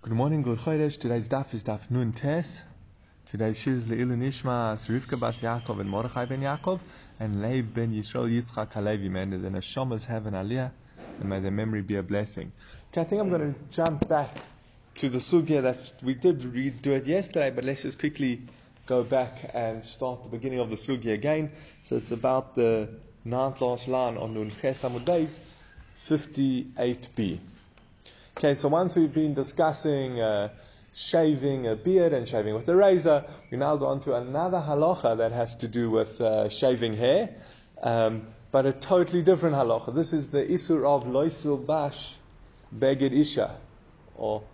Good morning, good chodesh. Today's daf is daf nun tes. Today's shir is Le'ilu Nishma, Rivka Bas Yaakov and Mordechai ben Yaakov, and Leib ben Yisrael Yitzchak Halevi. May the neshamas have an aliyah, and may their memory be a blessing. Okay, I think I'm going to jump back to the sugya that we did redo it yesterday, but let's just quickly go back and start the beginning of the sugya again. So it's about the ninth last line on Nun Ches Amud 58b. Okay, so once we've been discussing uh, shaving a beard and shaving with a razor, we now go on to another halacha that has to do with uh, shaving hair, um, but a totally different halacha. This is the isur of loisil bash beged isha, or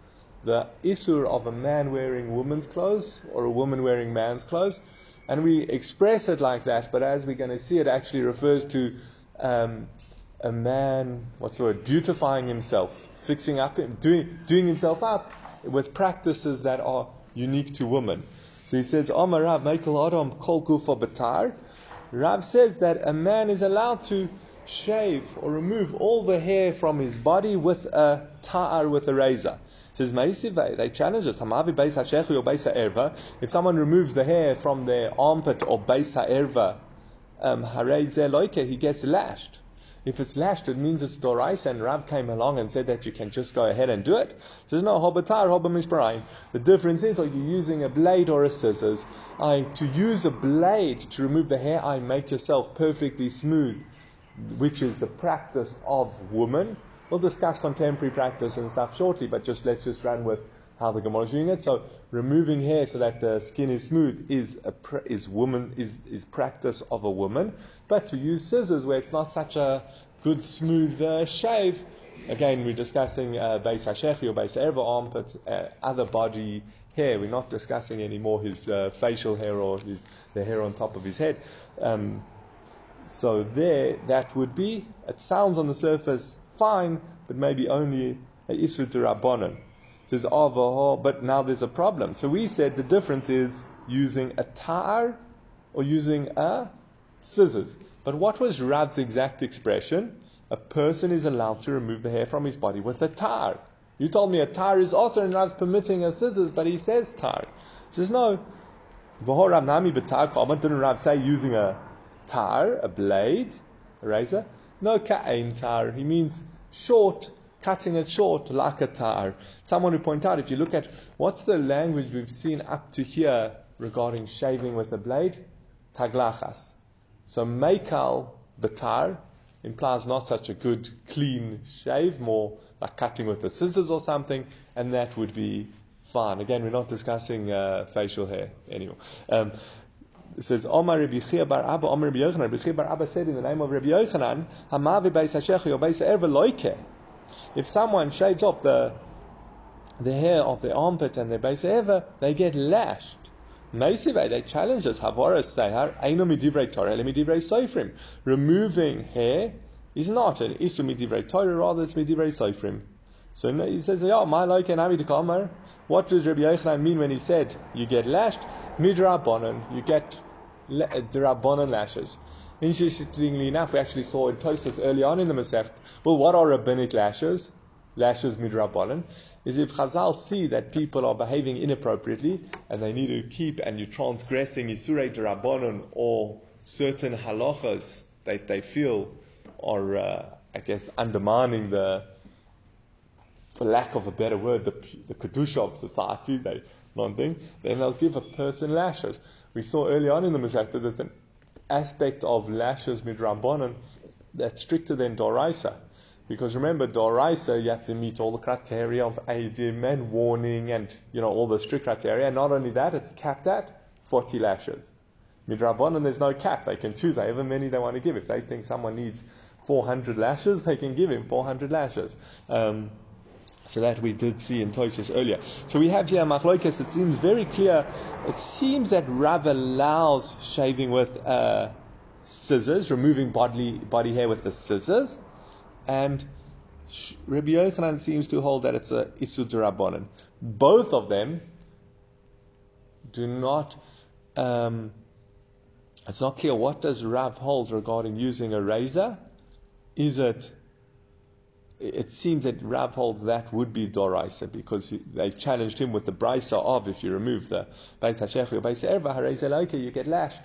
the isur of a man wearing woman's clothes or a woman wearing man's clothes. And we express it like that, but as we're going to see, it actually refers to um, a man, what's the word, beautifying himself, fixing up, doing, doing himself up with practices that are unique to women. So he says, Omar Rav, Michael Adam, Kol Kufa Batar. Rav says that a man is allowed to shave or remove all the hair from his body with a ta'ar, with a razor. Says Maisive, they challenge it. If someone removes the hair from their armpit or beis ha'erva, um, he gets lashed. If it's lashed, it means it's dorais, and Rav came along and said that you can just go ahead and do it. Says no, hobatar, hobamishbarain. The difference is, are you using a blade or a scissors? I to use a blade to remove the hair, I make yourself perfectly smooth, which is the practice of women. We'll discuss contemporary practice and stuff shortly, but just let's just run with how the Gemara is doing it. So removing hair so that the skin is smooth is a is woman is is practice of a woman. But to use scissors where it's not such a good smooth uh, shave, again we're discussing uh, base hashechi or base erva armpits, uh, other body hair. We're not discussing anymore his uh, facial hair or his the hair on top of his head. Um, so there, that would be. It sounds on the surface fine, but maybe only a isu to rabbanon says ah, avaho, but now there's a problem. So we said the difference is using a tar or using a scissors. But what was Rav's exact expression? A person is allowed to remove the hair from his body with a tar. You told me a tar is also and Rav's permitting a scissors, but he says tar. He says no. Rav Nami b'tar didn't Rav say using a tar, a blade, a razor? No, ka'ain tar. He means short cutting it short like a tar. Someone who point out, if you look at what's the language we've seen up to here regarding shaving with a blade, taglachas. So meikal batar implies not such a good clean shave, more like cutting with the scissors or something, and that would be fine. Again, we're not discussing uh, facial hair anymore. Um, it says, Omar Rabbi Chia bar Abba, Omar Rabbi Yochanan. Rabbi Chia bar Abba said in the name of Rabbi Yochanan, Hamavi beis hashechi beis erva loike if someone shaves off the the hair of their armpit and their base ever, they get lashed. Meisive, they challenge us. Havaras sehar, eino midivrei Torah, midivrei soifrim. Removing hair is not an isu midivrei Torah, rather it's midivrei soifrim. So he says, yeah, my like and ami kamar. What does Rabbi Yochanan mean when he said you get lashed? Midrabanan, you get drabanan lashes. Interestingly enough, we actually saw in Tosus early on in the Masech, well, what are rabbinic lashes? Lashes midrabanan. Is if Chazal see that people are behaving inappropriately and they need to keep and you're transgressing Isurei Darabanan or certain halachas that they feel are, uh, I guess, undermining the, for lack of a better word, the, the kedusha of society, they, one thing, then they'll give a person lashes. We saw early on in the Masech that there's an aspect of lashes midrabanan that's stricter than doraisa. Because remember, doraisa, you have to meet all the criteria of adim and warning and, you know, all the strict criteria. And not only that, it's capped at 40 lashes. Midrabanan, there's no cap. They can choose however many they want to give. If they think someone needs 400 lashes, they can give him 400 lashes. Um, so that we did see in Tosis earlier. So we have here Machloikis, it seems very clear. It seems that Rav allows shaving with uh, scissors, removing bodily, body hair with the scissors. And Rabbi Yochanan seems to hold that it's a Isud Rabbanan. Both of them do not, um, it's not clear what does Rav hold regarding using a razor. Is it it seems that Rav holds that would be Doraisa because they've challenged him with the Brisa of if you remove the Beis HaShech or Beis Erva, you get lashed.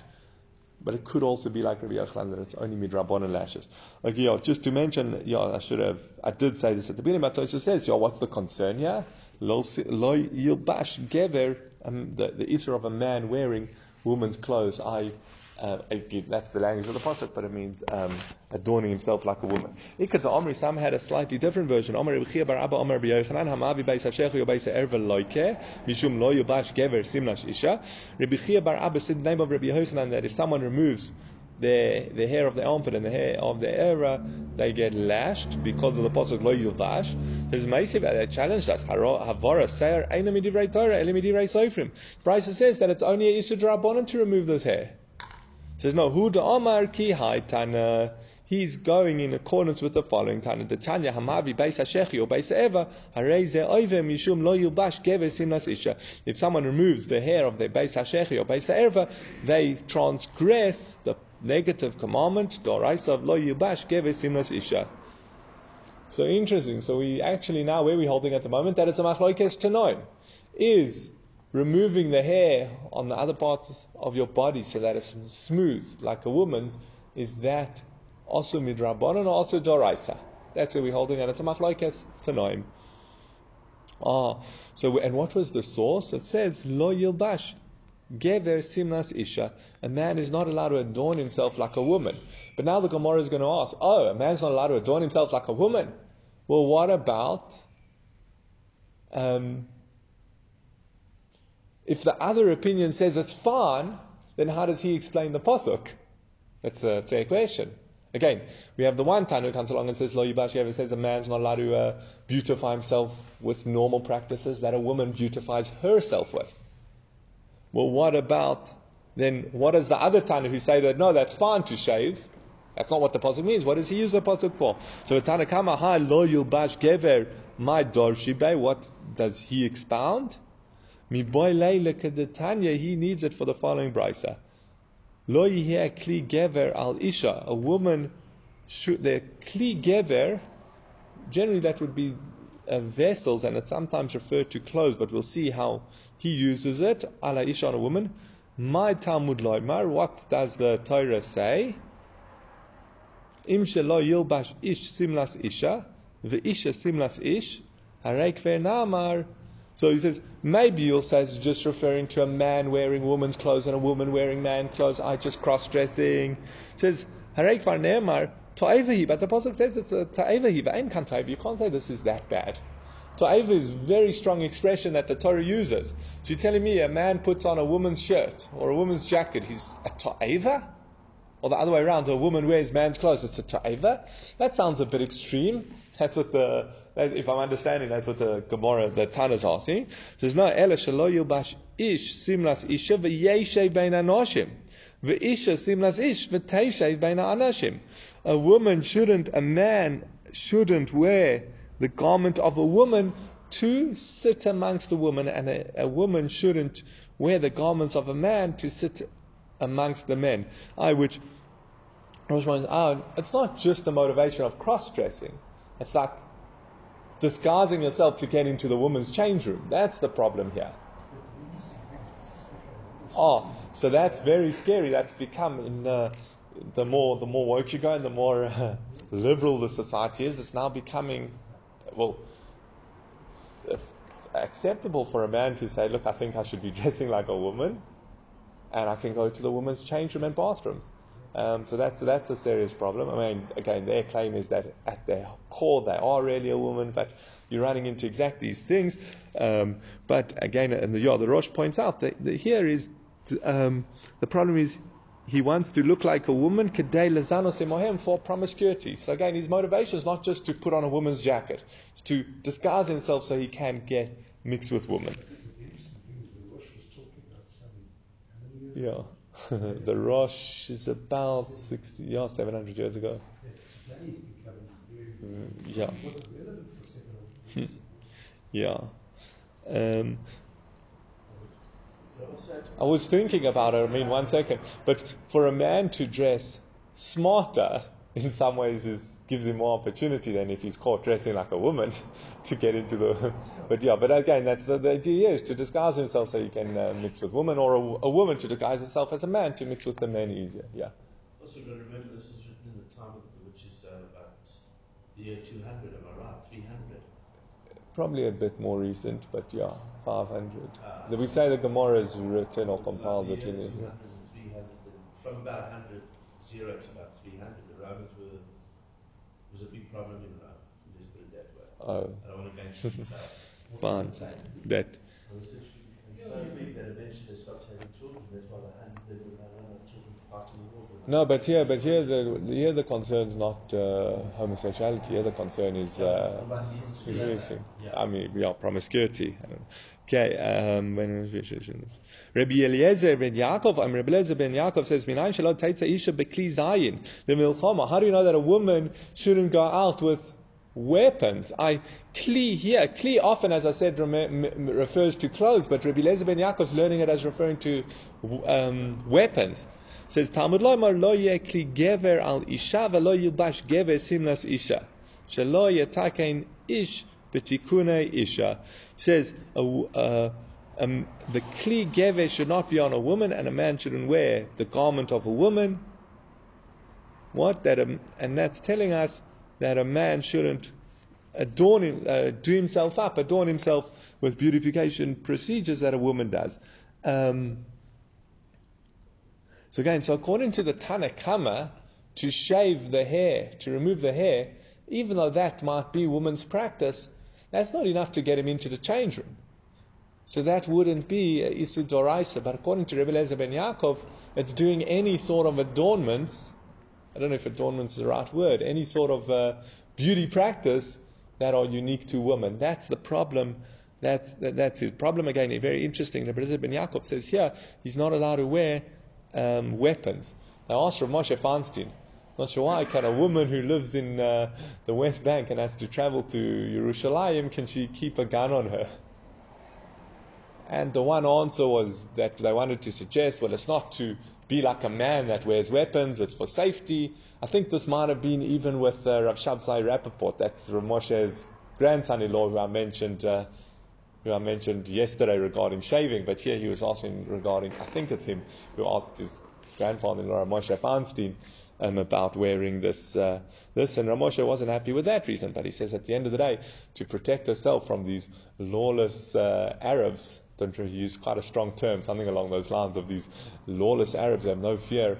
But it could also be like Rabbi Yochanan that it's only midrabon lashes. Like, yeah, just to mention, yeah, I should have, I did say this at the beginning, but Tosha says, yeah, what's the concern here? Lo yilbash gever, um, the, the issue of a man wearing woman's clothes. I uh, that's the language of the prophet, but it means um, adorning himself like a woman. Because the Omri, some had a slightly different version. Omri Rebchia bar Abba Omar b'Yochanan Hamavi beis Hashechu yo beis Erva loike mishum lo gever simlash isha. Rebchia bar Abba said the name of Rabbi Yochanan that if someone removes the the hair of the armpit and the hair of the era, they get lashed because of the pasuk lo yilvash. There's Meisiv they challenged us. Havara seir eina midivrei Torah eli midivrei sofrim. Brisa says that it's only a Yisud to remove this hair says, no, Hu Omar ki Tana. He's going in accordance with the following Tana. The Tanya Hamavi Beis Hashechi or Beis Eva Hareze Oive Mishum Lo Yubash Geves Simnas Isha. If someone removes the hair of the Beis Hashechi or Beis Eva, they transgress the negative commandment Doraisa of Lo Yubash Geves Simnas Isha. So interesting. So we actually now where we're holding at the moment that it's a machlokes to know is removing the hair on the other parts of your body so that it's smooth like a woman's, is that also midrabanan or also doraisa? That's where we're holding it. It's a machlokes tanoim. Ah, so and what was the source? It says lo yilbash. Gever simnas isha. A man is not allowed to adorn himself like a woman. But now the Gemara is going to ask, oh, a man's not allowed to adorn himself like a woman. Well, what about um, if the other opinion says it's fine, then how does he explain the pasuk? That's a fair question. Again, we have the one Tanu who comes along and says, Lo Yibash ever says a man's not allowed to uh, beautify himself with normal practices that a woman beautifies herself with. Well, what about then? What is the other Tanu who say that no, that's fine to shave? That's not what the pasuk means. What does he use the pasuk for? So Tanakama ha lo yilbash gever my dorshibe. What does he expound? Boy Kedetanya, he needs it for the following brisa. Lo kli gever al isha. A woman should the kli gever. Generally, that would be uh, vessels, and it's sometimes referred to clothes. But we'll see how he uses it. Ala isha on a woman. My Talmud loymar. What does the Torah say? Im shelo yilbash ish simlas isha, ve'isha simlas ish. Harei kver namar. So he says, maybe you'll say it's just referring to a man wearing woman's clothes and a woman wearing man clothes. I just cross dressing. Says, Harek var ne'emar. But the Apostle says it's a ta'evahi, v'ain kan You can't say this is that bad. Ta'eva is very strong expression that the Torah uses. So you're telling me a man puts on a woman's shirt or a woman's jacket, he's a ta'eva? Or the other way around, a woman wears man's clothes, it's a ta'eva? That sounds a bit extreme. That's what the if I'm understanding, that's what the Gemara, the Tana's asking. Says no, ela shelo yilbash ish simlas isha v'yeshe bein anoshim. V'isha simlas ish v'teishe bein anashim. A woman shouldn't, a man shouldn't wear the garment of a woman to sit amongst a woman, and a, a woman shouldn't wear the garments of a man to sit amongst the men. I, which, ah, it's not just the motivation of cross dressing. It's like disguising yourself to get into the woman's change room. That's the problem here. Oh, so that's very scary. That's become in the, the more the more woke you go and the more uh, liberal the society is. It's now becoming well acceptable for a man to say, "Look, I think I should be dressing like a woman, and I can go to the women's change room and bathroom." Um, so that's that's a serious problem. I mean, again, their claim is that at their core they are really a woman, but you're running into exact these things. Um, but again, and the, yeah, the Rosh points out that, that here is um, the problem is he wants to look like a woman for promiscuity. So again, his motivation is not just to put on a woman's jacket; it's to disguise himself so he can get mixed with women. Yeah. the Rosh is about 60, yeah, 700 years ago. Mm, yeah. yeah. Um, I was thinking about it, I mean, one second. But for a man to dress smarter in some ways is gives him more opportunity than if he's caught dressing like a woman to get into the. But yeah, but again, that's the, the idea is to disguise himself so he can uh, mix with women, or a, a, woman to disguise herself as a man to mix with the men easier. Yeah. Also, remember this is written in the time of which is uh, about the year 200. Am I right? 300. Probably a bit more recent, but yeah, 500. Uh, we say the Gemara is written or compiled between. 200 and 300, from about 100 zero to about 300. The Romans were was a big problem in Rome. Let's put it that way. Oh. I don't want to go into details. Fine. That. so big that eventually they stopped having children. That's why they had enough children fighting wars. No, but here, but here the here the concern is not uh, homosexuality. Here the concern is uh, yeah. I mean, yeah, promiscuity. Okay, um, Rabbi Eliezer ben Yaakov, um, Rabbi Eliezer ben Yaakov says, "Minayin shalot taitza isha bekli zayin." The milchama. How do you know that a woman shouldn't go out with weapons? I kli here. Kli often, as I said, refers to clothes, but Rabbi Eliezer ben Yaakov is learning it as referring to um, weapons. Says Talmud Loimar lo kli gever al isha velo yilbash gever simnas isha. Shelo yetakein ish betikune isha. Says a, uh, um, the kli geve should not be on a woman, and a man shouldn't wear the garment of a woman. What that, a, and that's telling us that a man shouldn't adorn him, uh, do himself up, adorn himself with beautification procedures that a woman does. Um, so again, so according to the Tanakama, to shave the hair, to remove the hair, even though that might be woman's practice, that's not enough to get him into the change room. So that wouldn't be Isu Doraisa. But according to Rebbe Lezer ben Yaakov, it's doing any sort of adornments. I don't know if adornments is the right word. Any sort of uh, beauty practice that are unique to women. That's the problem. That's that, that's his problem again. Very interesting. Rebbe Lezer ben Yaakov says here he's not allowed to wear um, weapons. I asked Rav Moshe Feinstein. Not sure why. Can a woman who lives in uh, the West Bank and has to travel to Yerushalayim, can she keep a gun on her? And the one answer was that they wanted to suggest, well, it's not to be like a man that wears weapons, it's for safety. I think this might have been even with uh, Rav Shabsai Rappaport, that's Rav Moshe's grandson-in-law who I mentioned, uh, who I mentioned yesterday regarding shaving, but here he was asking regarding, I think it's him who asked his grandfather-in-law, Moshe Feinstein, um, about wearing this, uh, this, and Ramosha wasn't happy with that reason. But he says at the end of the day, to protect herself from these lawless uh, Arabs, don't you use quite a strong term, something along those lines of these lawless Arabs have no fear.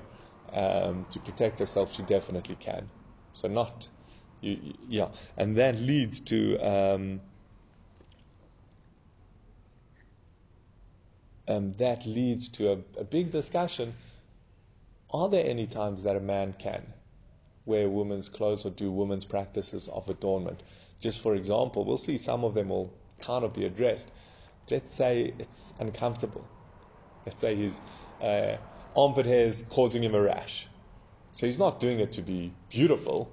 Um, to protect herself, she definitely can. So not, you, yeah, and that leads to. Um, um, that leads to a, a, big discussion. Are there any times that a man can wear women's clothes or do women's practices of adornment? Just for example, we'll see some of them will kind of be addressed let's say it's uncomfortable. Let's say his uh, armpit hair is causing him a rash. So he's not doing it to be beautiful.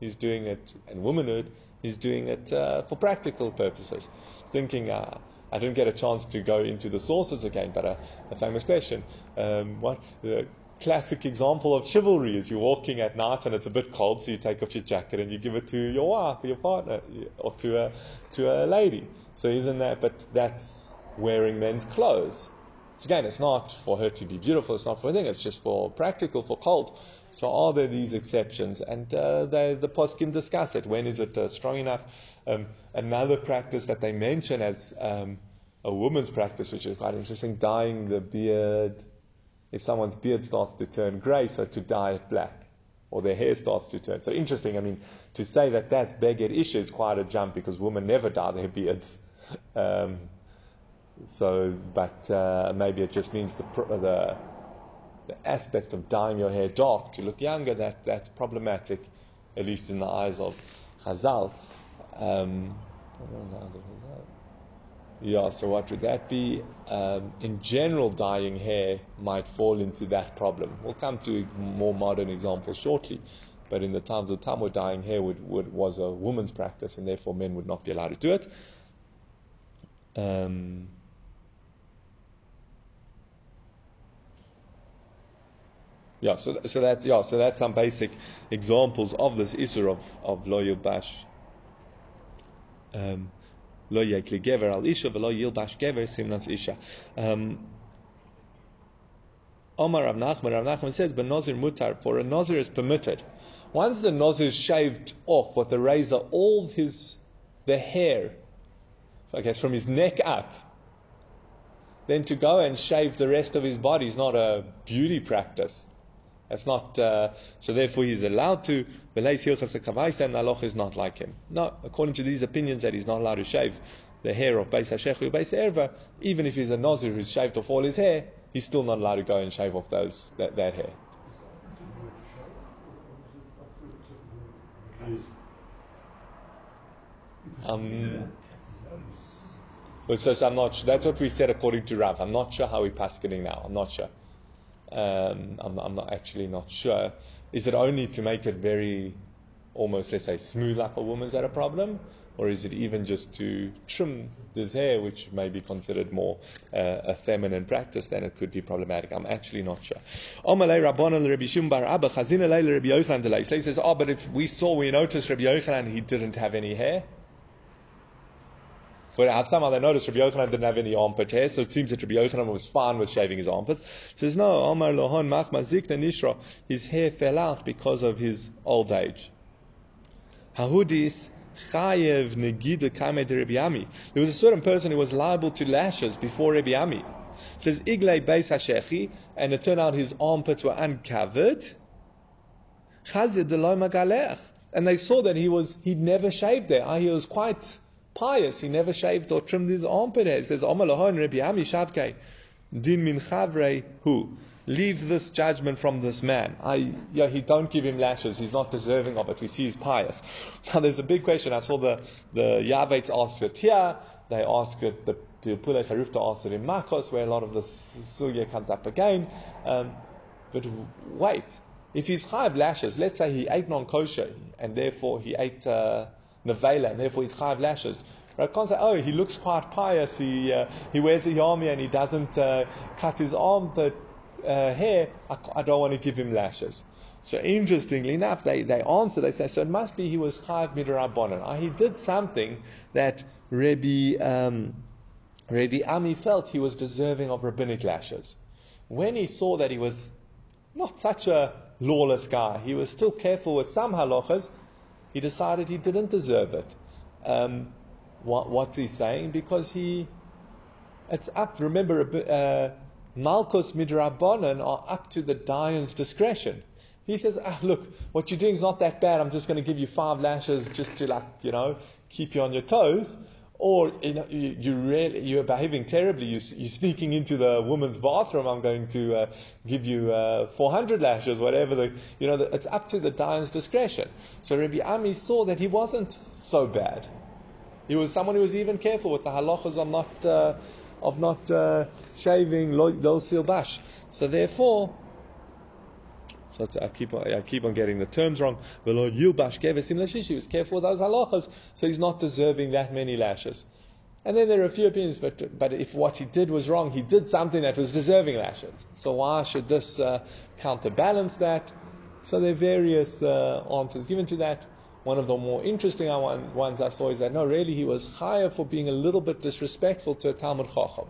He's doing it, in womanhood, he's doing it uh, for practical purposes. Thinking, uh, I didn't get a chance to go into the sources again, but a, a famous question. Um, what the classic example of chivalry is you're walking at night and it's a bit cold, so you take off your jacket and you give it to your wife, or your partner, or to a to a lady. So isn't that, but that's wearing men's clothes. So again, it's not for her to be beautiful, it's not for anything, it's just for practical, for cult. So are there these exceptions? And uh, they, the poskim discuss it. When is it uh, strong enough? Um, another practice that they mention as um, a woman's practice, which is quite interesting, dyeing the beard. If someone's beard starts to turn grey, so to dye it black or their hair starts to turn. So interesting. I mean, to say that that's beged isha is quite a jump because women never dye their beards. Um, so, but uh, maybe it just means the, the the aspect of dyeing your hair dark to look younger. That that's problematic, at least in the eyes of Chazal. Um, yeah, so what would that be? Um, in general, dyeing hair might fall into that problem. We'll come to more modern examples shortly, but in the times of Talmud, dyeing hair would, would, was a woman's practice, and therefore men would not be allowed to do it. Um, Yeah, so so that's yeah, so that's some basic examples of this issue of of lo yilbash. Um, lo yekli gever al isha v'lo yilbash gever simnas isha. Um, Omar Rav Nachman, Rav Nachman says, but Nazir mutar, for a Nazir is permitted. Once the Nazir is shaved off with the razor all his, the hair, I guess from his neck up, then to go and shave the rest of his body is not a beauty practice. That's not, uh, so therefore he's allowed to. And the is not like him. No, according to these opinions that he's not allowed to shave the hair of Beis HaShech or Beis Erva, even if he's a Nazir who's shaved off all his hair, he's still not allowed to go and shave off those that, that hair. Um, but so, I'm not. Sure. That's what we said according to Rav. I'm not sure how we're getting now. I'm not sure. Um, I'm, I'm not actually not sure. Is it only to make it very, almost let's say smooth like a woman's that a problem, or is it even just to trim this hair, which may be considered more uh, a feminine practice? Then it could be problematic. I'm actually not sure. He says, "Oh, but if we saw, we noticed Rabbi Yochanan, he didn't have any hair." But somehow they noticed Rabbi Yochanan didn't have any armpit hair, so it seems that Rabbi Yochanan was fine with shaving his armpits. He says, no, Omar Lohon Machma Zikna Nishra, his hair fell out because of his old age. Hahudis Chayev Negida Kamed Rabbi Ami. There was a certain person who was liable to lashes before Rabbi Ami. Says Iglei Beis Hashechi, and it turned out his armpits were uncovered. Chazir Deloi Magalech. And they saw that he was, he'd never shaved there. Ah, he was quite pious. He never shaved or trimmed his armpit hair. He says, Omalahon Rabbi Ami Shavkei, Din min Chavrei Hu. Leave this judgment from this man. I, yeah, he don't give him lashes. He's not deserving of it. We see he's pious. Now there's a big question. I saw the, the Yavetz ask it here. They ask it, the Pilpula Charifta asked it in Makos, where a lot of the sugya comes up again. Um, but wait, if he's five lashes, let's say he ate non-kosher, and therefore he ate, uh, nevela, and therefore he's five lashes. Right? Can't say, oh, he looks quite pious. He uh, he wears a yarmulke and he doesn't uh, cut his arm, but uh, hair. I, I, don't want to give him lashes. So interestingly enough, they, they answer. They say, so it must be he was chayv midrabanan. He did something that Rabbi um, Rabbi Ami felt he was deserving of rabbinic lashes. When he saw that he was not such a lawless guy, he was still careful with some halachas he decided he didn't deserve it. Um, what, what's he saying? Because he, it's up. Remember, uh, Malchus Midrabanan are up to the Dayan's discretion. He says, ah, look, what you're doing is not that bad. I'm just going to give you five lashes just to like, you know, keep you on your toes. Or you know, you, you really, you're behaving terribly. You, are sneaking into the woman's bathroom. I'm going to uh, give you uh, 400 lashes, whatever. The, you know, the, it's up to the Dayan's discretion. So Rabbi Ami saw that he wasn't so bad. He was someone who was even careful with the halachas of not uh, of not uh, shaving lo bash. So therefore, so I keep on, I keep on getting the terms wrong. Yilbash gave us lashes. He was careful with those halachas, so he's not deserving that many lashes. And then there are a few opinions, but, but if what he did was wrong, he did something that was deserving lashes. So why should this uh, counterbalance that? So there are various uh, answers given to that. One of the more interesting ones I saw is that no, really he was higher for being a little bit disrespectful to a Talmud Chacham.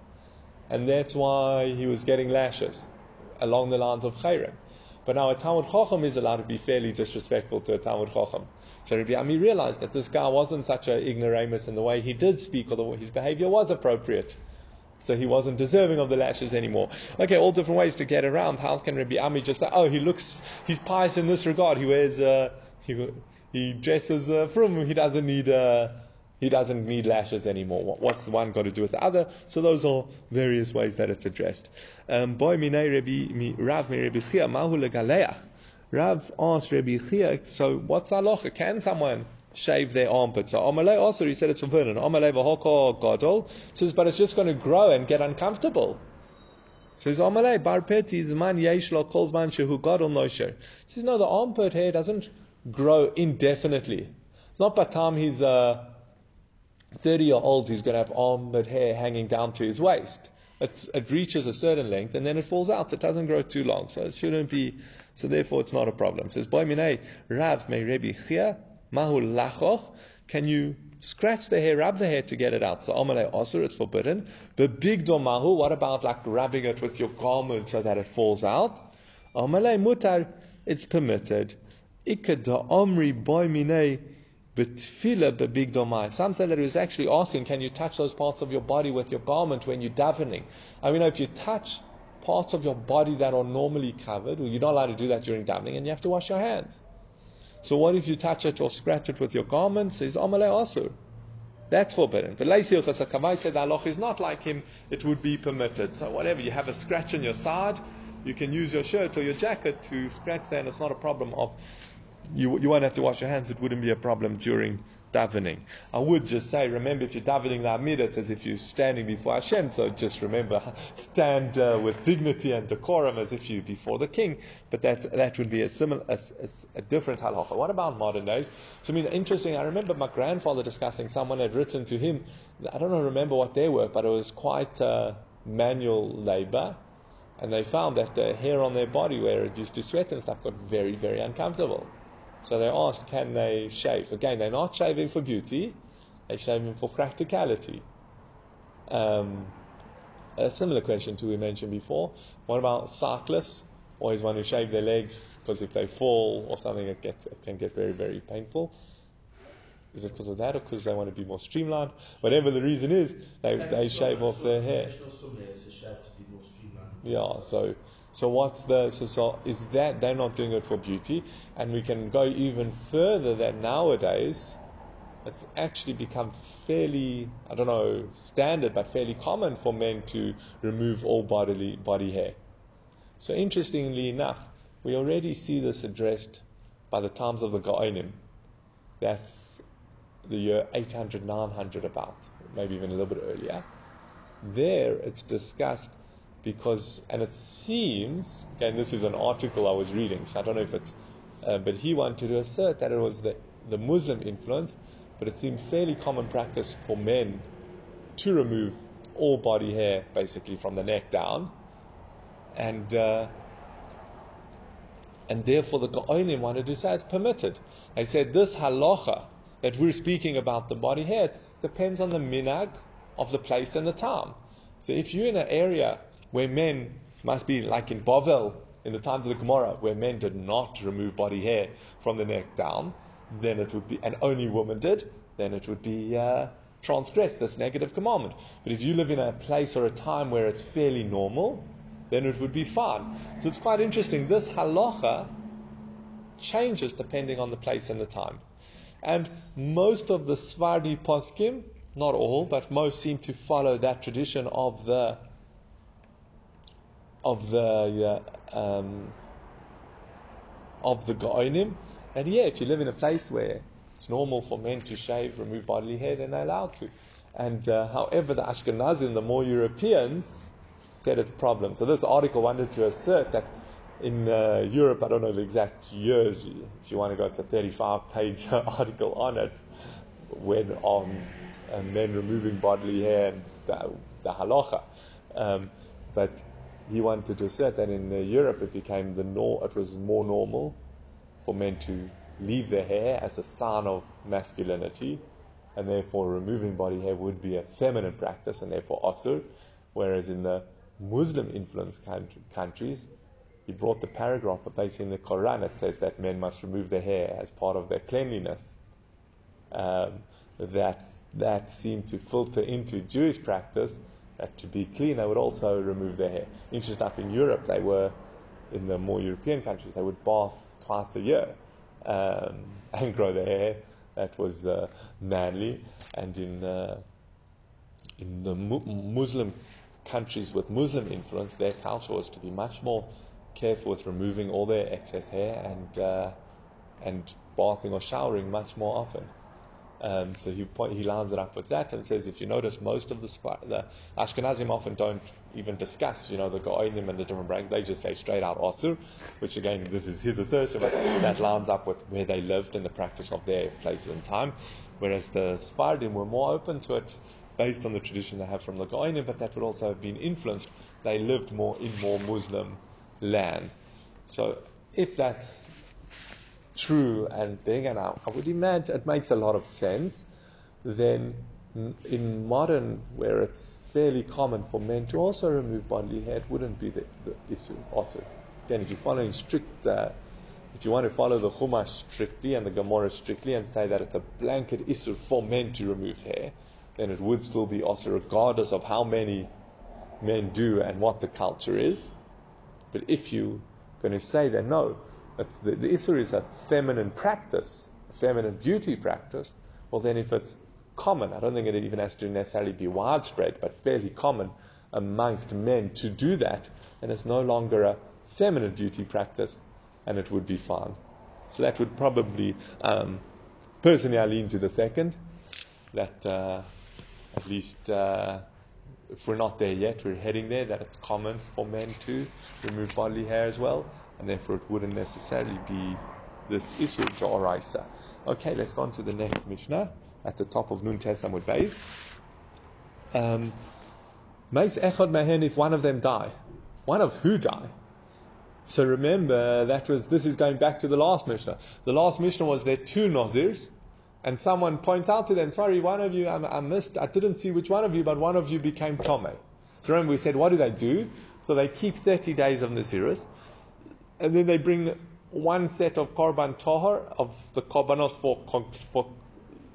And that's why he was getting lashes along the lines of Chayrim. But now a Talmud Chacham is allowed to be fairly disrespectful to a Talmud Chacham. So Rabbi Ami realized that this guy wasn't such an ignoramus in the way he did speak, or the way his behavior was appropriate. So he wasn't deserving of the lashes anymore. Okay, all different ways to get around. How can Rabbi Ami just say, oh, he looks, he's pious in this regard. He wears, uh, he, he dresses uh, from, he doesn't need, uh, he doesn't need lashes anymore. What's the one got to do with the other? So those are various ways that it's addressed. Um, Rav Rav asked Chia, so what's halacha? Can someone shave their armpit? So Amalei also, he said it's forbidden. Amalei v'hoko gadol says, but it's just going to grow and get uncomfortable. Says Amalei bar peti zman yesh lo kol zman shehu gadol nosher. Says no, the armpit hair doesn't grow indefinitely. It's not by time he's uh, 30 year old he's going to have armpit hair hanging down to his waist. It's, it reaches a certain length and then it falls out. It doesn't grow too long, so it shouldn't be So therefore, it's not a problem. It says, Boy minei Rav me Rebbe Chia, Mahu Lachoch. Can you scratch the hair, rub the hair to get it out? So Amalei Osir, it's forbidden. But big domahu, what about like rubbing it with your garment so that it falls out? Amalei Mutar, it's permitted. Ikada Omri Boy Some say that he was actually asking, can you touch those parts of your body with your garment when you're davening? I mean, if you touch parts of your body that are normally covered, well, you're not allowed to do that during davening, and you have to wash your hands. So what if you touch it or scratch it with your garment? Says Amalei also. That's forbidden. But Leisi Kamai said Allah is not like him, it would be permitted. So whatever, you have a scratch on your side, you can use your shirt or your jacket to scratch that, and it's not a problem of you, you won't have to wash your hands, it wouldn't be a problem during davening. I would just say, remember, if you're davening the Amid, it's as if you're standing before Hashem, so just remember, stand uh, with dignity and decorum as if you're before the king. But that that would be a similar, a, a, a, different halacha. What about modern days? So, I mean, interesting, I remember my grandfather discussing, someone had written to him, I don't know, remember what they were, but it was quite uh, manual labor. And they found that the hair on their body where it used to sweat and stuff got very, very uncomfortable. So they asked, can they shave? Again, they're not shaving for beauty, they're shaving for practicality. Um, a similar question to we mentioned before. What about cyclists? Always want to shave their legs because if they fall or something, it, gets, it can get very, very painful. Is it because of that or because they want to be more streamlined? Whatever the reason is, they, they shave off their hair. Yeah, so so what's the so, is that they're not doing it for beauty, and we can go even further that nowadays it's actually become fairly I don't know standard but fairly common for men to remove all bodily body hair. So interestingly enough, we already see this addressed by the times of the Gaonim. That's the year 800, 900 about, maybe even a little bit earlier. There it's discussed because, and it seems, again, this is an article I was reading, so I don't know if it's, uh, but he wanted to assert that it was the, the Muslim influence, but it seemed fairly common practice for men to remove all body hair basically from the neck down, and uh, and therefore the Gaonim wanted to say it's permitted. They said this halacha that we're speaking about the body hair depends on the minag of the place and the time. So if you're in an area where men must be like in Bavel in the times of the Gemara, where men did not remove body hair from the neck down, then it would be, and only women did, then it would be uh, transgressed this negative commandment. But if you live in a place or a time where it's fairly normal, then it would be fine. So it's quite interesting. This halacha changes depending on the place and the time. And most of the Svardi poskim, not all, but most seem to follow that tradition of the of the uh, um, of the Gaonim. And yeah, if you live in a place where it's normal for men to shave, remove bodily hair, then they're allowed to. And uh, however, the Ashkenazim, the more Europeans, said it's a problem. So this article wanted to assert that in uh, Europe, I don't know the exact years, if you want to go, it's a 35 page article on it, when on um, men removing bodily hair and the, the halacha. Um, but he wanted to assert that in uh, Europe it became the nor- it was more normal for men to leave their hair as a sign of masculinity, and therefore removing body hair would be a feminine practice and therefore asur. Whereas in the Muslim influenced country, countries, he brought the paragraph, but basically in the Quran it says that men must remove their hair as part of their cleanliness. Um, that that seemed to filter into Jewish practice that to be clean, they would also remove their hair. Interesting enough, in Europe, they were, in the more European countries, they would bath twice a year um, and grow their hair. That was uh, manly. And in, uh, in the mu- Muslim countries with Muslim influence, their culture was to be much more careful with removing all their excess hair and, uh, and bathing or showering much more often. Um, so he he lines it up with that and says, if you notice, most of the, the Ashkenazim often don't even discuss, you know, the Goinim and the different branches. They just say straight out Asur, which again, this is his assertion, but that lines up with where they lived and the practice of their place and time. Whereas the Spardim were more open to it based on the tradition they have from the Goinim, but that would also have been influenced. They lived more in more Muslim lands. So if that's true, and then again, I would imagine it makes a lot of sense, then in modern, where it's fairly common for men to also remove bodily hair, it wouldn't be the, the issue also. Again, if you're following strict, uh, if you want to follow the Chumash strictly and the Gemara strictly and say that it's a blanket issue for men to remove hair, then it would still be also regardless of how many men do and what the culture is. But if you're going to say that no, the, the Isser is a feminine practice, a feminine beauty practice, well then if it's common, I don't think it even has to necessarily be widespread, but fairly common amongst men to do that, then it's no longer a feminine beauty practice and it would be fine. So that would probably, um, personally I lean to the second, that uh, at least uh, if we're not there yet, we're heading there, that it's common for men to remove bodily hair as well, and therefore it wouldn't necessarily be this issue to Oraisa. Okay, let's go on to the next Mishnah at the top of Nun Tesamud Beis. Um, Mace Echad Mehen if one of them die. One of who die? So remember, that was this is going back to the last Mishnah. The last Mishnah was there two Nazirs, and someone points out to them, sorry, one of you, I, I, missed, I didn't see which one of you, but one of you became Tome. So remember, we said, what do they do? So they keep 30 days of Naziris, and then they bring one set of Korban Tahar, of the Korbanos for, for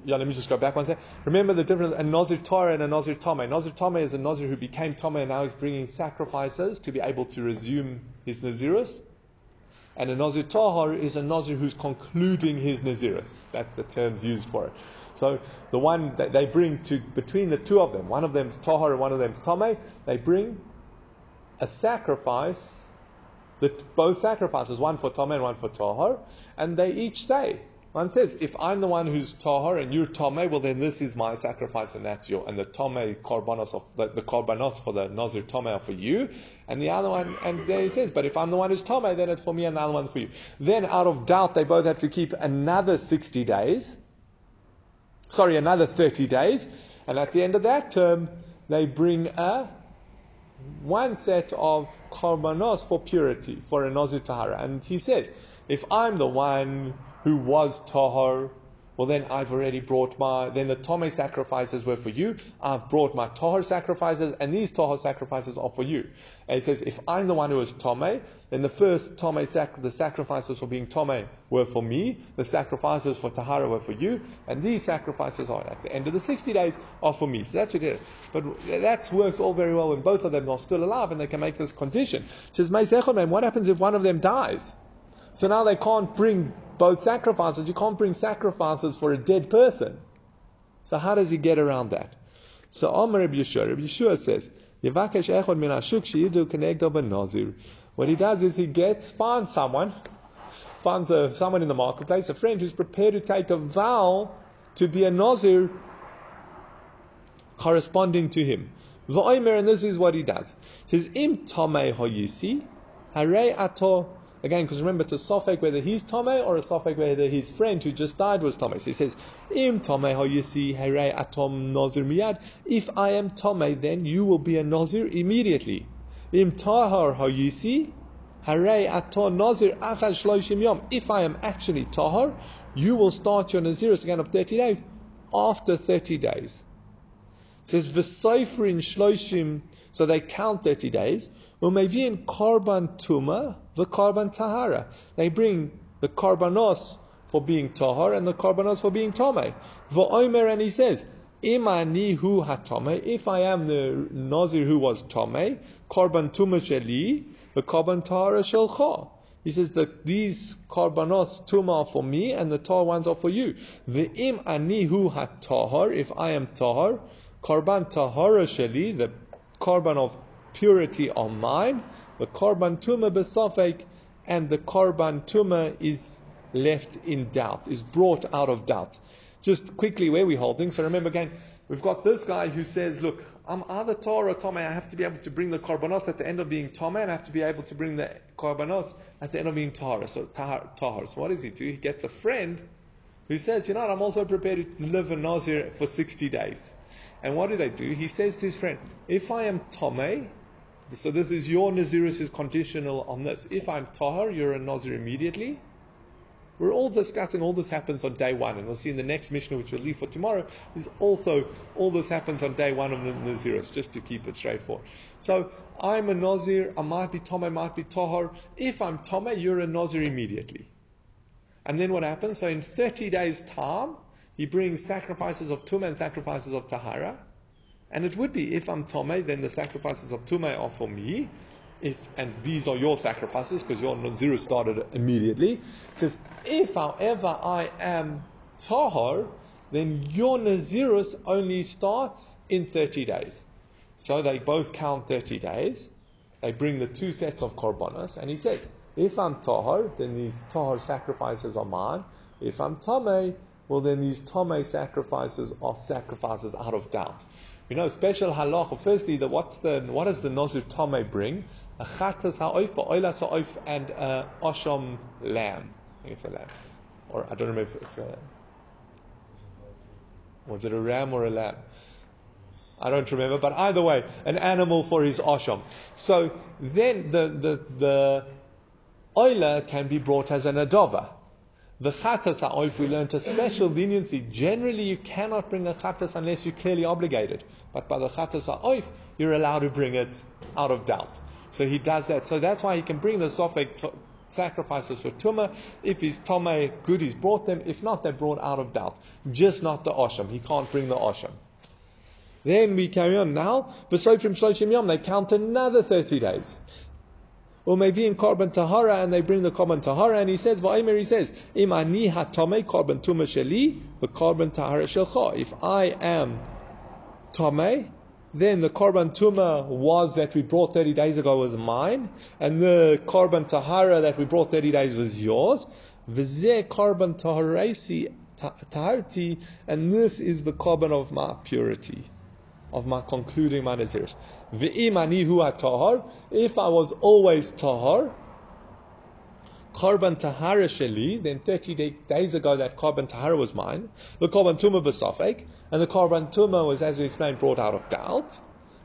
yeah, let me just go back one second. Remember the difference, a Nazir Torah and a Nazir Tome. Nazir Tome is a Nazir who became Tome and now is bringing sacrifices to be able to resume his Nazirus. And a Nazir Tahar is a Nazir who's concluding his Nazirus. That's the terms used for it. So the one that they bring to between the two of them, one of them's Tahar and one of them's Tome, they bring a sacrifice that both sacrifices, one for Tome and one for Tahar, and they each say, one says, if I'm the one who's tahar and you're tomei, well then this is my sacrifice and that's your, and the tomei korbanos of, the, the korbanos for the nazir tomei are for you, and the other one, and then he says, but if I'm the one who's tomei, then it's for me and the other one's for you. Then out of doubt, they both have to keep another 60 days, sorry, another 30 days, and at the end of that term, they bring a one set of korbanos for purity, for a nazir tahara. And he says, if I'm the one who was Tahar, well then I've already brought my, then the Tome sacrifices were for you, I've brought my Tahar sacrifices, and these Tahar sacrifices are for you. And he says, if I'm the one who is Tome, then the first Tome, sac- the sacrifices for being Tome were for me, the sacrifices for Tahara were for you, and these sacrifices are at the end of the 60 days are for me. So that's what it is. But that works all very well when both of them are still alive and they can make this condition. It says, what happens if one of them dies? So now they can't bring both sacrifices. You can't bring sacrifices for a dead person. So how does he get around that? So Omer Rabbi Yehoshua, Rabbi Yehoshua says, What he does is he gets, finds someone, finds a, someone in the marketplace, a friend who's prepared to take a vow to be a Nazir corresponding to him. And this is what he does. He says, Im Tomei Hoyisi, Hare Ato Again, because remember, a sofek whether he's Tome or a sofek whether his friend who just died was Tome. So he says, Im Tome hoyisi here atom nozir miyad. If I am Tome, then you will be a nozir immediately. Im tahar hoyisi here atom nozir achad shloishim yom. If I am actually tahar, you will start your nazirus again of 30 days after 30 days. Says, V'soifrin shloishim, so they count 30 days. in korban tuma, the korban tahara. They bring the korbanos for being tahar and the korbanos for being tome. V'oimer, and he says, Imani hu hatome, if I am the nazir who was tome, korban tuma sheli, the korban tahara shelcha. He says that these korbanos tuma are for me and the tahar ones are for you. V'im ani hu hatahar, if I am tahar, korban tahara sheli, the korban of purity are mine. The korban tuma besafek, and the korban tuma is left in doubt, is brought out of doubt. Just quickly, where we holding. So remember again, we've got this guy who says, "Look, I'm either tar or tome. I have to be able to bring the korbanos at the end of being tome, and I have to be able to bring the korbanos at the end of being tar. So tahar, tahar. So what does he do? He gets a friend who says, "You know, what, I'm also prepared to live a nazir for 60 days." And what do they do? He says to his friend, "If I am tome, So this is your Nazirus is conditional on this. If I'm Tahar, you're a Nazir immediately. We're all discussing all this happens on day one, and we'll see in the next Mishnah, which we'll leave for tomorrow, is also all this happens on day one of the Nazirus, just to keep it straightforward. So I'm a Nazir, I might be Tome, I might be Tahar. If I'm Tome, you're a Nazir immediately. And then what happens? So in 30 days' time, he brings sacrifices of Tumah and sacrifices of Tahara. And it would be, if I'm Tome, then the sacrifices of Tumah are for me if and these are your sacrifices because your Nazir started immediately. It says, if however I am Tahar, then your Nazirus only starts in 30 days. So they both count 30 days. They bring the two sets of korbanos, and he says, if I'm Tahar, then these Tahar sacrifices are mine. If I'm Tameh, well then these Tameh sacrifices are sacrifices out of doubt. You know, special halacha. Firstly, the, what's the what does the Nazir Tameh bring? a chatas ha'oif, oilas ha'oif, and a osham lamb. I think it's a lamb. Or I don't remember if it's a. Was it a ram or a lamb? I don't remember, but either way, an animal for his osham. So then the the the oiler can be brought as an adova. The chatas ha'oif, we learned a special leniency. Generally, you cannot bring a chatas unless you're clearly obligated. But by the chatas ha'oif, you're allowed to bring it out of doubt. So he does that. So that's why he can bring the sofek t- sacrifices for tumah. If he's tomei, good, he's brought them. If not, they're brought out of doubt. Just not the osham. He can't bring the osham. Then we carry on now. B'soifrim shloshim yom, they count another 30 days. Or maybe in korban tahara, and they bring the korban tahara, and he says, Va'omer, he says, Im ani hatome korban tumah sheli, korban tahara shelcha. If I am tomei, then the korban tuma was that we brought 30 days ago was mine, and the korban tahara that we brought 30 days was yours. V'zeh korban taharasi taharti, and this is the korban of my purity, of my concluding my naziris. If I was always tahar, Korban Tahara Sheli, then 30 day, days ago that Korban Tahara was mine. The Korban Tuma Basafek, and the Korban Tuma was, as we explained, brought out of doubt.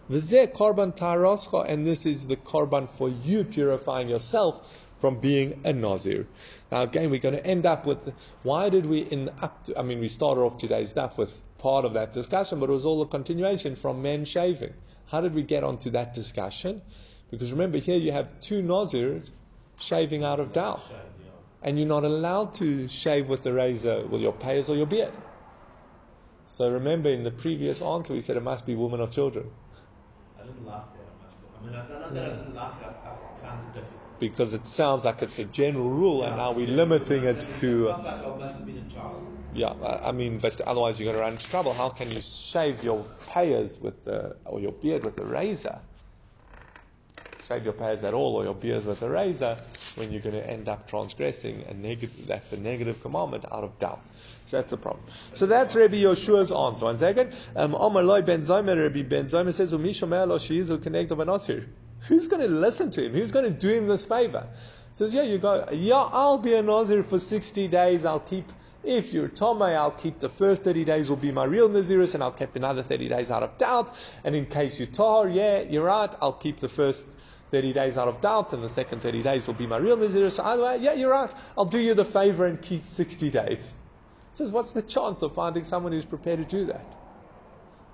V'zeh Korban Tarascha, and this is the Korban for you purifying yourself from being a Nazir. Now again, we're going to end up with, why did we in up to, I mean, we started off today's stuff with part of that discussion, but it was all a continuation from men shaving. How did we get onto that discussion? Because remember here you have two Nazirs shaving out of doubt. And you're not allowed to shave with the razor with your payas or your beard. So remember in the previous answer we said it must be women or children. I didn't like that. I mean, not that I didn't I, I found it difficult. Because it sounds like it's a general rule, yeah, and now we're limiting it to. A. Yeah, I mean, but otherwise you're going to run into trouble. How can you shave your payas with the or your beard with the razor? shave your payas at all or your beards with a razor when you're going to end up transgressing a negative, that's a negative commandment out of doubt. So that's the problem. So that's Rabbi Yehoshua's answer. One second. Um, Omar Loi Ben Zoma, Rabbi Ben Zoma says, Who's going to listen to him? Who's going to do him this favor? Says, yeah, you go, yeah, I'll be a Nazir for 60 days. I'll keep, if you're Tomei, I'll keep the first 30 days will be my real Naziris and I'll keep another 30 days out of doubt. And in case you're Tar, yeah, you're right, I'll keep the first 30 days out of doubt, and the second 30 days will be my real Nazir. So either way, yeah, you're right. I'll do you the favor and keep 60 days. He says, what's the chance of finding someone who's prepared to do that?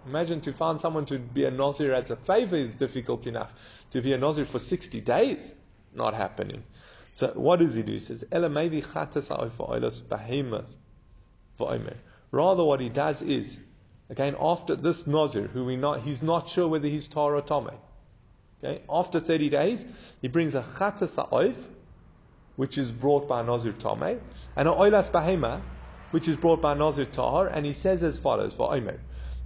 Imagine to find someone to be a Nazir as a favor is difficult enough. To be a Nazir for 60 days, not happening. So what does he do? He says, Rather what he does is, again, after this Nazir, who we not, he's not sure whether he's Tar or Tomei. Okay? After 30 days, he brings a chatas ha'oif, which is brought by Nazir Tomei, and a oilas bahema, which is brought by Nazir Tahar, and he says as follows for Omer.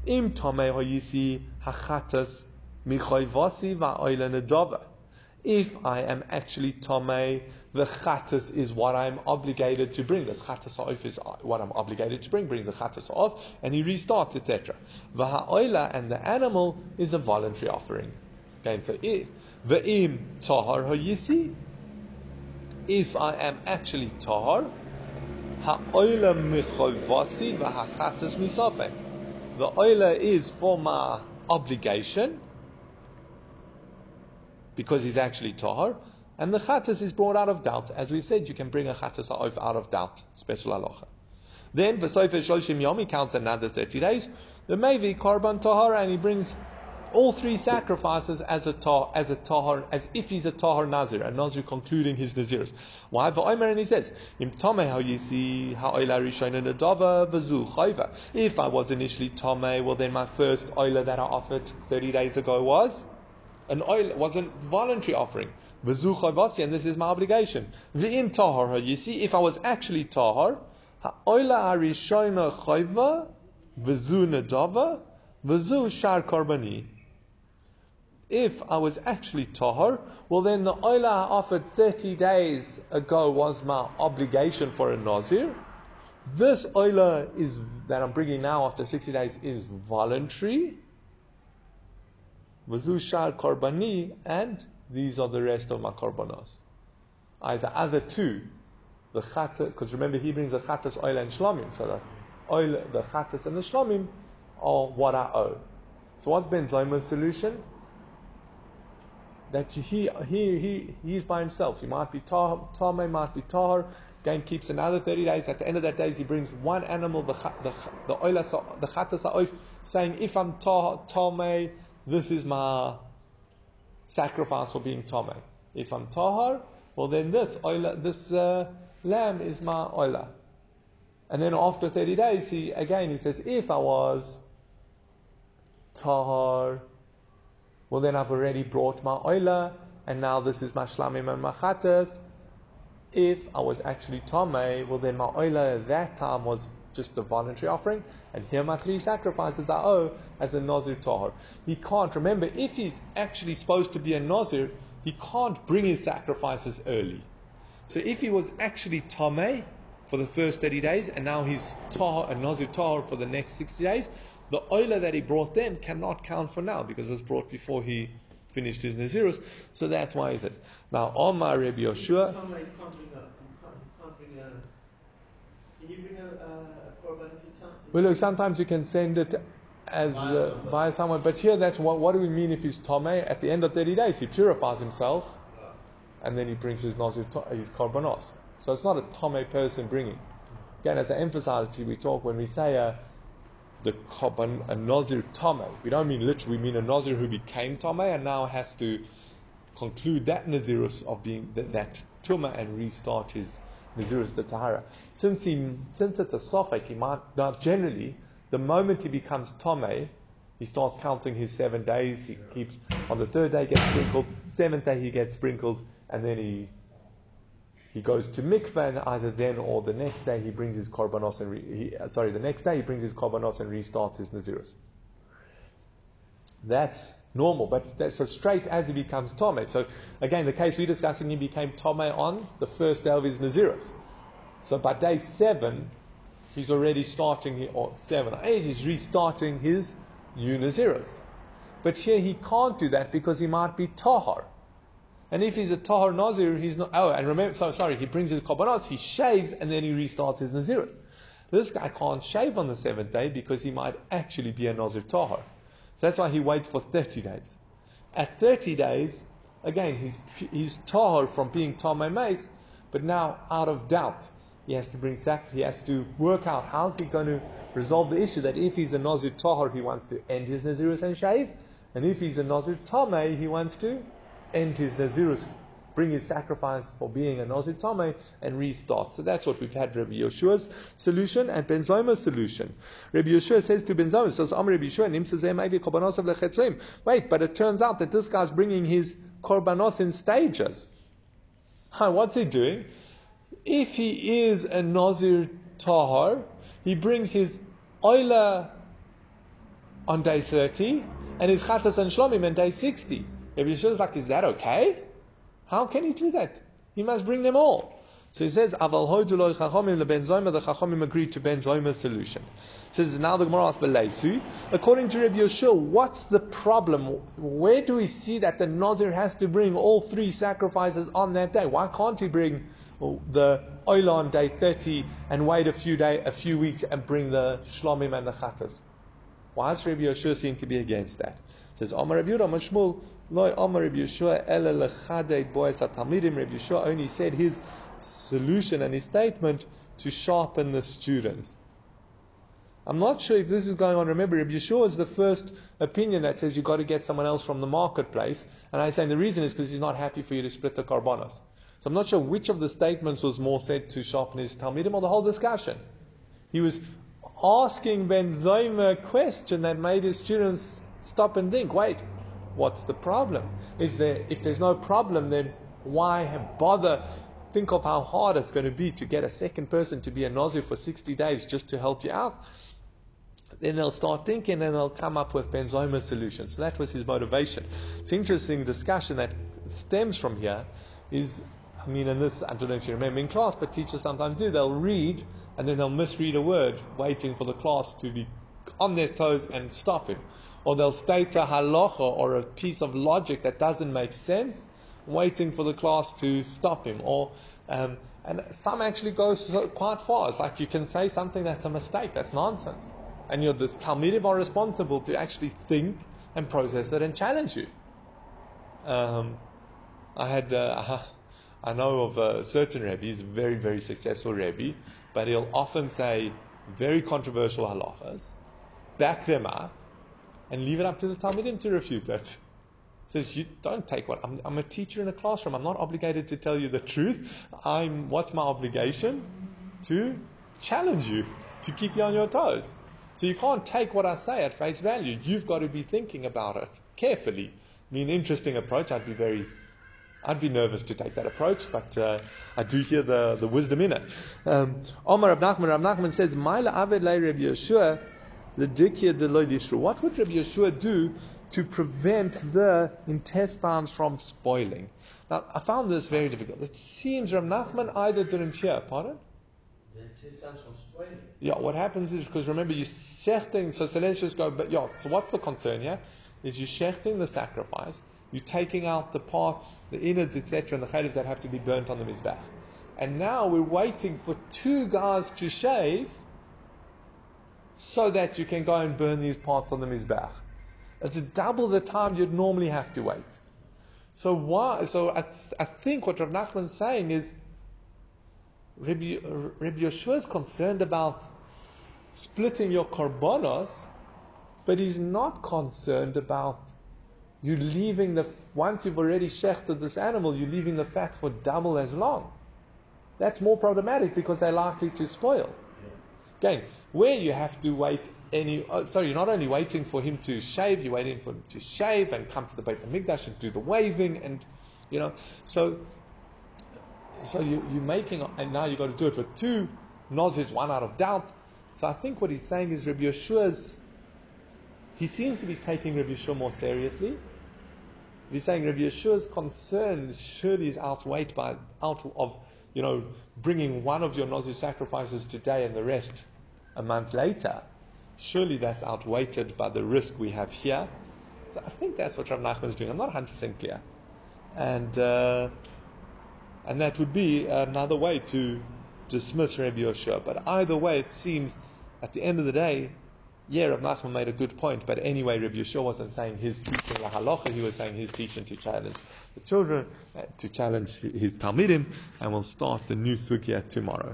Im Tomei hoyisi hachatas If I am actually Tomei, the chatas is what I'm obligated to bring. This chatas ha'oif is what I'm obligated to bring, brings the chatas off, and he restarts, etc. Va'oila and the animal is a voluntary offering. Okay, so if ve'im tahar hayisi, if I am actually tahar, ha'oila michovasi v'hachatas misafek. The oila is for my obligation, because he's actually tahar, and the chattas is brought out of doubt. As we've said, you can bring a chattas out of doubt, special halacha. Then, v'soifer shloshim yom, he counts another 30 days. The maybe korban tahar, and he brings all three sacrifices as a tahar, as a tahar, as if he's a tahar nazir, a nazir concluding his nazirs. Why? V'omer, and he says, Im tomei how you see how. If I was initially tomei, well then my first oila that I offered 30 days ago was an oil wasn't voluntary offering. And this is my obligation. V'im tahar, you see, if I was actually tahar, ha'oila arishona chayva v'zu nadava v'zu shar karbani if I was actually tahar, well then the oila I offered 30 days ago was my obligation for a nazir. This oila is that I'm bringing now after 60 days is voluntary. Vazu shar and these are the rest of my korbanos. Either other two, the chata, because remember he brings the chatas oil and shlomim, so the oil, the chatas and the shlomim are what I owe. So what's Ben Zoma's solution? that he, he, he, he's by himself. He might be Tame, might be Tahar. Game keeps another 30 days. At the end of that days, he brings one animal, the the the oila, the chatas saying, if I'm Tame, this is my sacrifice for being Tame. If I'm Tahar, well then this oila, this uh, lamb is my oila. And then after 30 days, he again he says, if I was Tahar, well, then I've already brought my oila, and now this is my shlamim and my chatas. If I was actually tamei, well, then my oila at that time was just a voluntary offering, and here my three sacrifices I owe as a nazir tahar. He can't remember if he's actually supposed to be a nazir, he can't bring his sacrifices early. So if he was actually tamei for the first 30 days, and now he's tahar, a nazir tahar for the next 60 days, the oila that he brought then cannot count for now because it was brought before he finished his Nazirus. So that's why he says. Now, Omar Rabbi Yehoshua. Well, look, sometimes you can send it as uh, by someone, but here that's what, what do we mean if he's Tome? At the end of 30 days, he purifies himself and then he brings his Nazir, his Korbanos. So it's not a Tome person bringing. Again, as I emphasized, we talk when we say a the korban, a nazir tameh. We don't mean literally, we mean a nazir who became tameh and now has to conclude that nazirus of being that, that tumah and restart his nazirus the tahara. Since he, since it's a sofek, he might now generally the moment he becomes tameh, he starts counting his seven days. He keeps on the third day gets sprinkled, seventh day he gets sprinkled, and then he he goes to mikveh, and either then or the next day he brings his korbanos and re, he, sorry, the next day he brings his korbanos and restarts his nazirus. That's normal, but that's so straight as he becomes tome. So again, the case we're discussing, he became tome on the first day of his nazirus. So by day seven, he's already starting, or seven or eight, he's restarting his new nazirus. But here he can't do that because he might be tahar. And if he's a Tahar Nazir, he's not. Oh, and remember, so, sorry, he brings his Korbanos, he shaves, and then he restarts his Nazirus. This guy can't shave on the seventh day because he might actually be a Nazir Tahar. So that's why he waits for 30 days. At 30 days, again, he's, he's Tahar from being Tamei Mace, but now out of doubt. He has to bring sac, he has to work out how's he going to resolve the issue that if he's a Nazir Tahar, he wants to end his Nazirus and shave, and if he's a Nazir Tamei, he wants to end his Nazirus, bring his sacrifice for being a Nazir and restart. So that's what we've had Rabbi Yehoshua's solution and Ben Zoma's solution. Rabbi Yehoshua says to Ben Zoma, says, Am Rabbi Yehoshua, Nim says, Wait, but it turns out that this guy's bringing his korbanos in stages. Hi, what's he doing? If he is a Nazir Tahar, he brings his oila on day 30 and his chatas and shlomim on day 60. Rabbi Yehoshua is like, is that okay? How can he do that? He must bring them all. So he says, Aval hoiduloi chachomim le ben zoma, the chachomim agreed to ben zoma's solution. Says, now the Gemara asks Beleisu, according to Rabbi Yehoshua, what's the problem? Where do we see that the Nazir has to bring all three sacrifices on that day? Why can't he bring the oil on day 30 and wait a few day, a few weeks and bring the shlomim and the chatas? Why does Rabbi Yehoshua seem to be against that? says, Omar Rabbi Yehuda, Shmuel, Loi Omar Rabbi Yehoshua, Ele lechadei boes Talmidim. Rabbi Yehoshua only said his solution and his statement to sharpen the students. I'm not sure if this is going on. Remember, Rabbi Yehoshua is the first opinion that says you've got to get someone else from the marketplace. And I say the reason is because he's not happy for you to split the karbonos. So I'm not sure which of the statements was more said to sharpen his Talmidim or the whole discussion. He was asking Ben Zoma a question that made his students stop and think, wait, what's the problem? Is there, if there's no problem, then why bother? Think of how hard it's going to be to get a second person to be a Nazir for 60 days just to help you out then they'll start thinking and they'll come up with Ben Zoma solutions. So that was his motivation. It's interesting discussion that stems from here is, I mean, in this, I don't know if you remember in class, but teachers sometimes do. They'll read and then they'll misread a word, waiting for the class to be on their toes and stop him. Or they'll state a halacha or a piece of logic that doesn't make sense, waiting for the class to stop him. Or um, and some actually go so, quite far. It's like you can say something that's a mistake, that's nonsense and you're the Talmidim are responsible to actually think and process it and challenge you. Um, I had, uh, I know of a certain rabbi, he's a very, very successful rabbi, but he'll often say very controversial halachas, back them up, and leave it up to the Talmidim to refute it. Says you don't take what I'm, I'm a teacher in a classroom. I'm not obligated to tell you the truth. I'm what's my obligation? To challenge you, to keep you on your toes. So you can't take what I say at face value. You've got to be thinking about it carefully. I mean, interesting approach. I'd be very, I'd be nervous to take that approach, but uh, I do hear the, the wisdom in it. Um, Omar Rab Nachman, says, Maila Aved Le Reb Yehoshua, the Dikya de Lo What would Rabbi Yehoshua do to prevent the intestines from spoiling? Now, I found this very difficult. It seems Rab Nachman either didn't hear, pardon? The intestines from spoiling. Yeah, what happens is because remember you're shechting, so, so let's just go, but yeah, so what's the concern here? Is you're shechting the sacrifice, you're taking out the parts, the innards, etc., and the chaylev that have to be burnt on the mizbech. And now we're waiting for two guys to shave so that you can go and burn these parts on the mizbech. It's double the time you'd normally have to wait. So why? So I, I think what Rav Nachman is saying is Rabbi, Rabbi Yehoshua is concerned about splitting your korbanos, but he's not concerned about you leaving the once you've already shechted this animal, you're leaving the fat for double as long. That's more problematic because they're likely to spoil. Again, where you have to wait any, uh, sorry, you're not only waiting for him to shave, you're waiting for him to shave and come to the base of Mikdash and do the waving and, you know, so so you, are making, and now you've got to do it for two Nazirs, one out of doubt. So I think what he's saying is Rabbi Yehoshua's, he seems to be taking Rabbi Yehoshua more seriously. He's saying Rabbi Yehoshua's concern surely is outweighed by, out of, you know, bringing one of your Nazir sacrifices today and the rest a month later. Surely that's outweighed by the risk we have here. So I think that's what Rav Nachman is doing. I'm not 100% clear. And, uh, and that would be another way to dismiss Rabbi Yehoshua. But either way, it seems at the end of the day, yeah, Rav Nachman made a good point, but anyway, Rabbi Yehoshua wasn't saying his teaching la halacha, he was saying his teaching to challenge the children, uh, to challenge his Talmidim, and we'll start the new sugya tomorrow.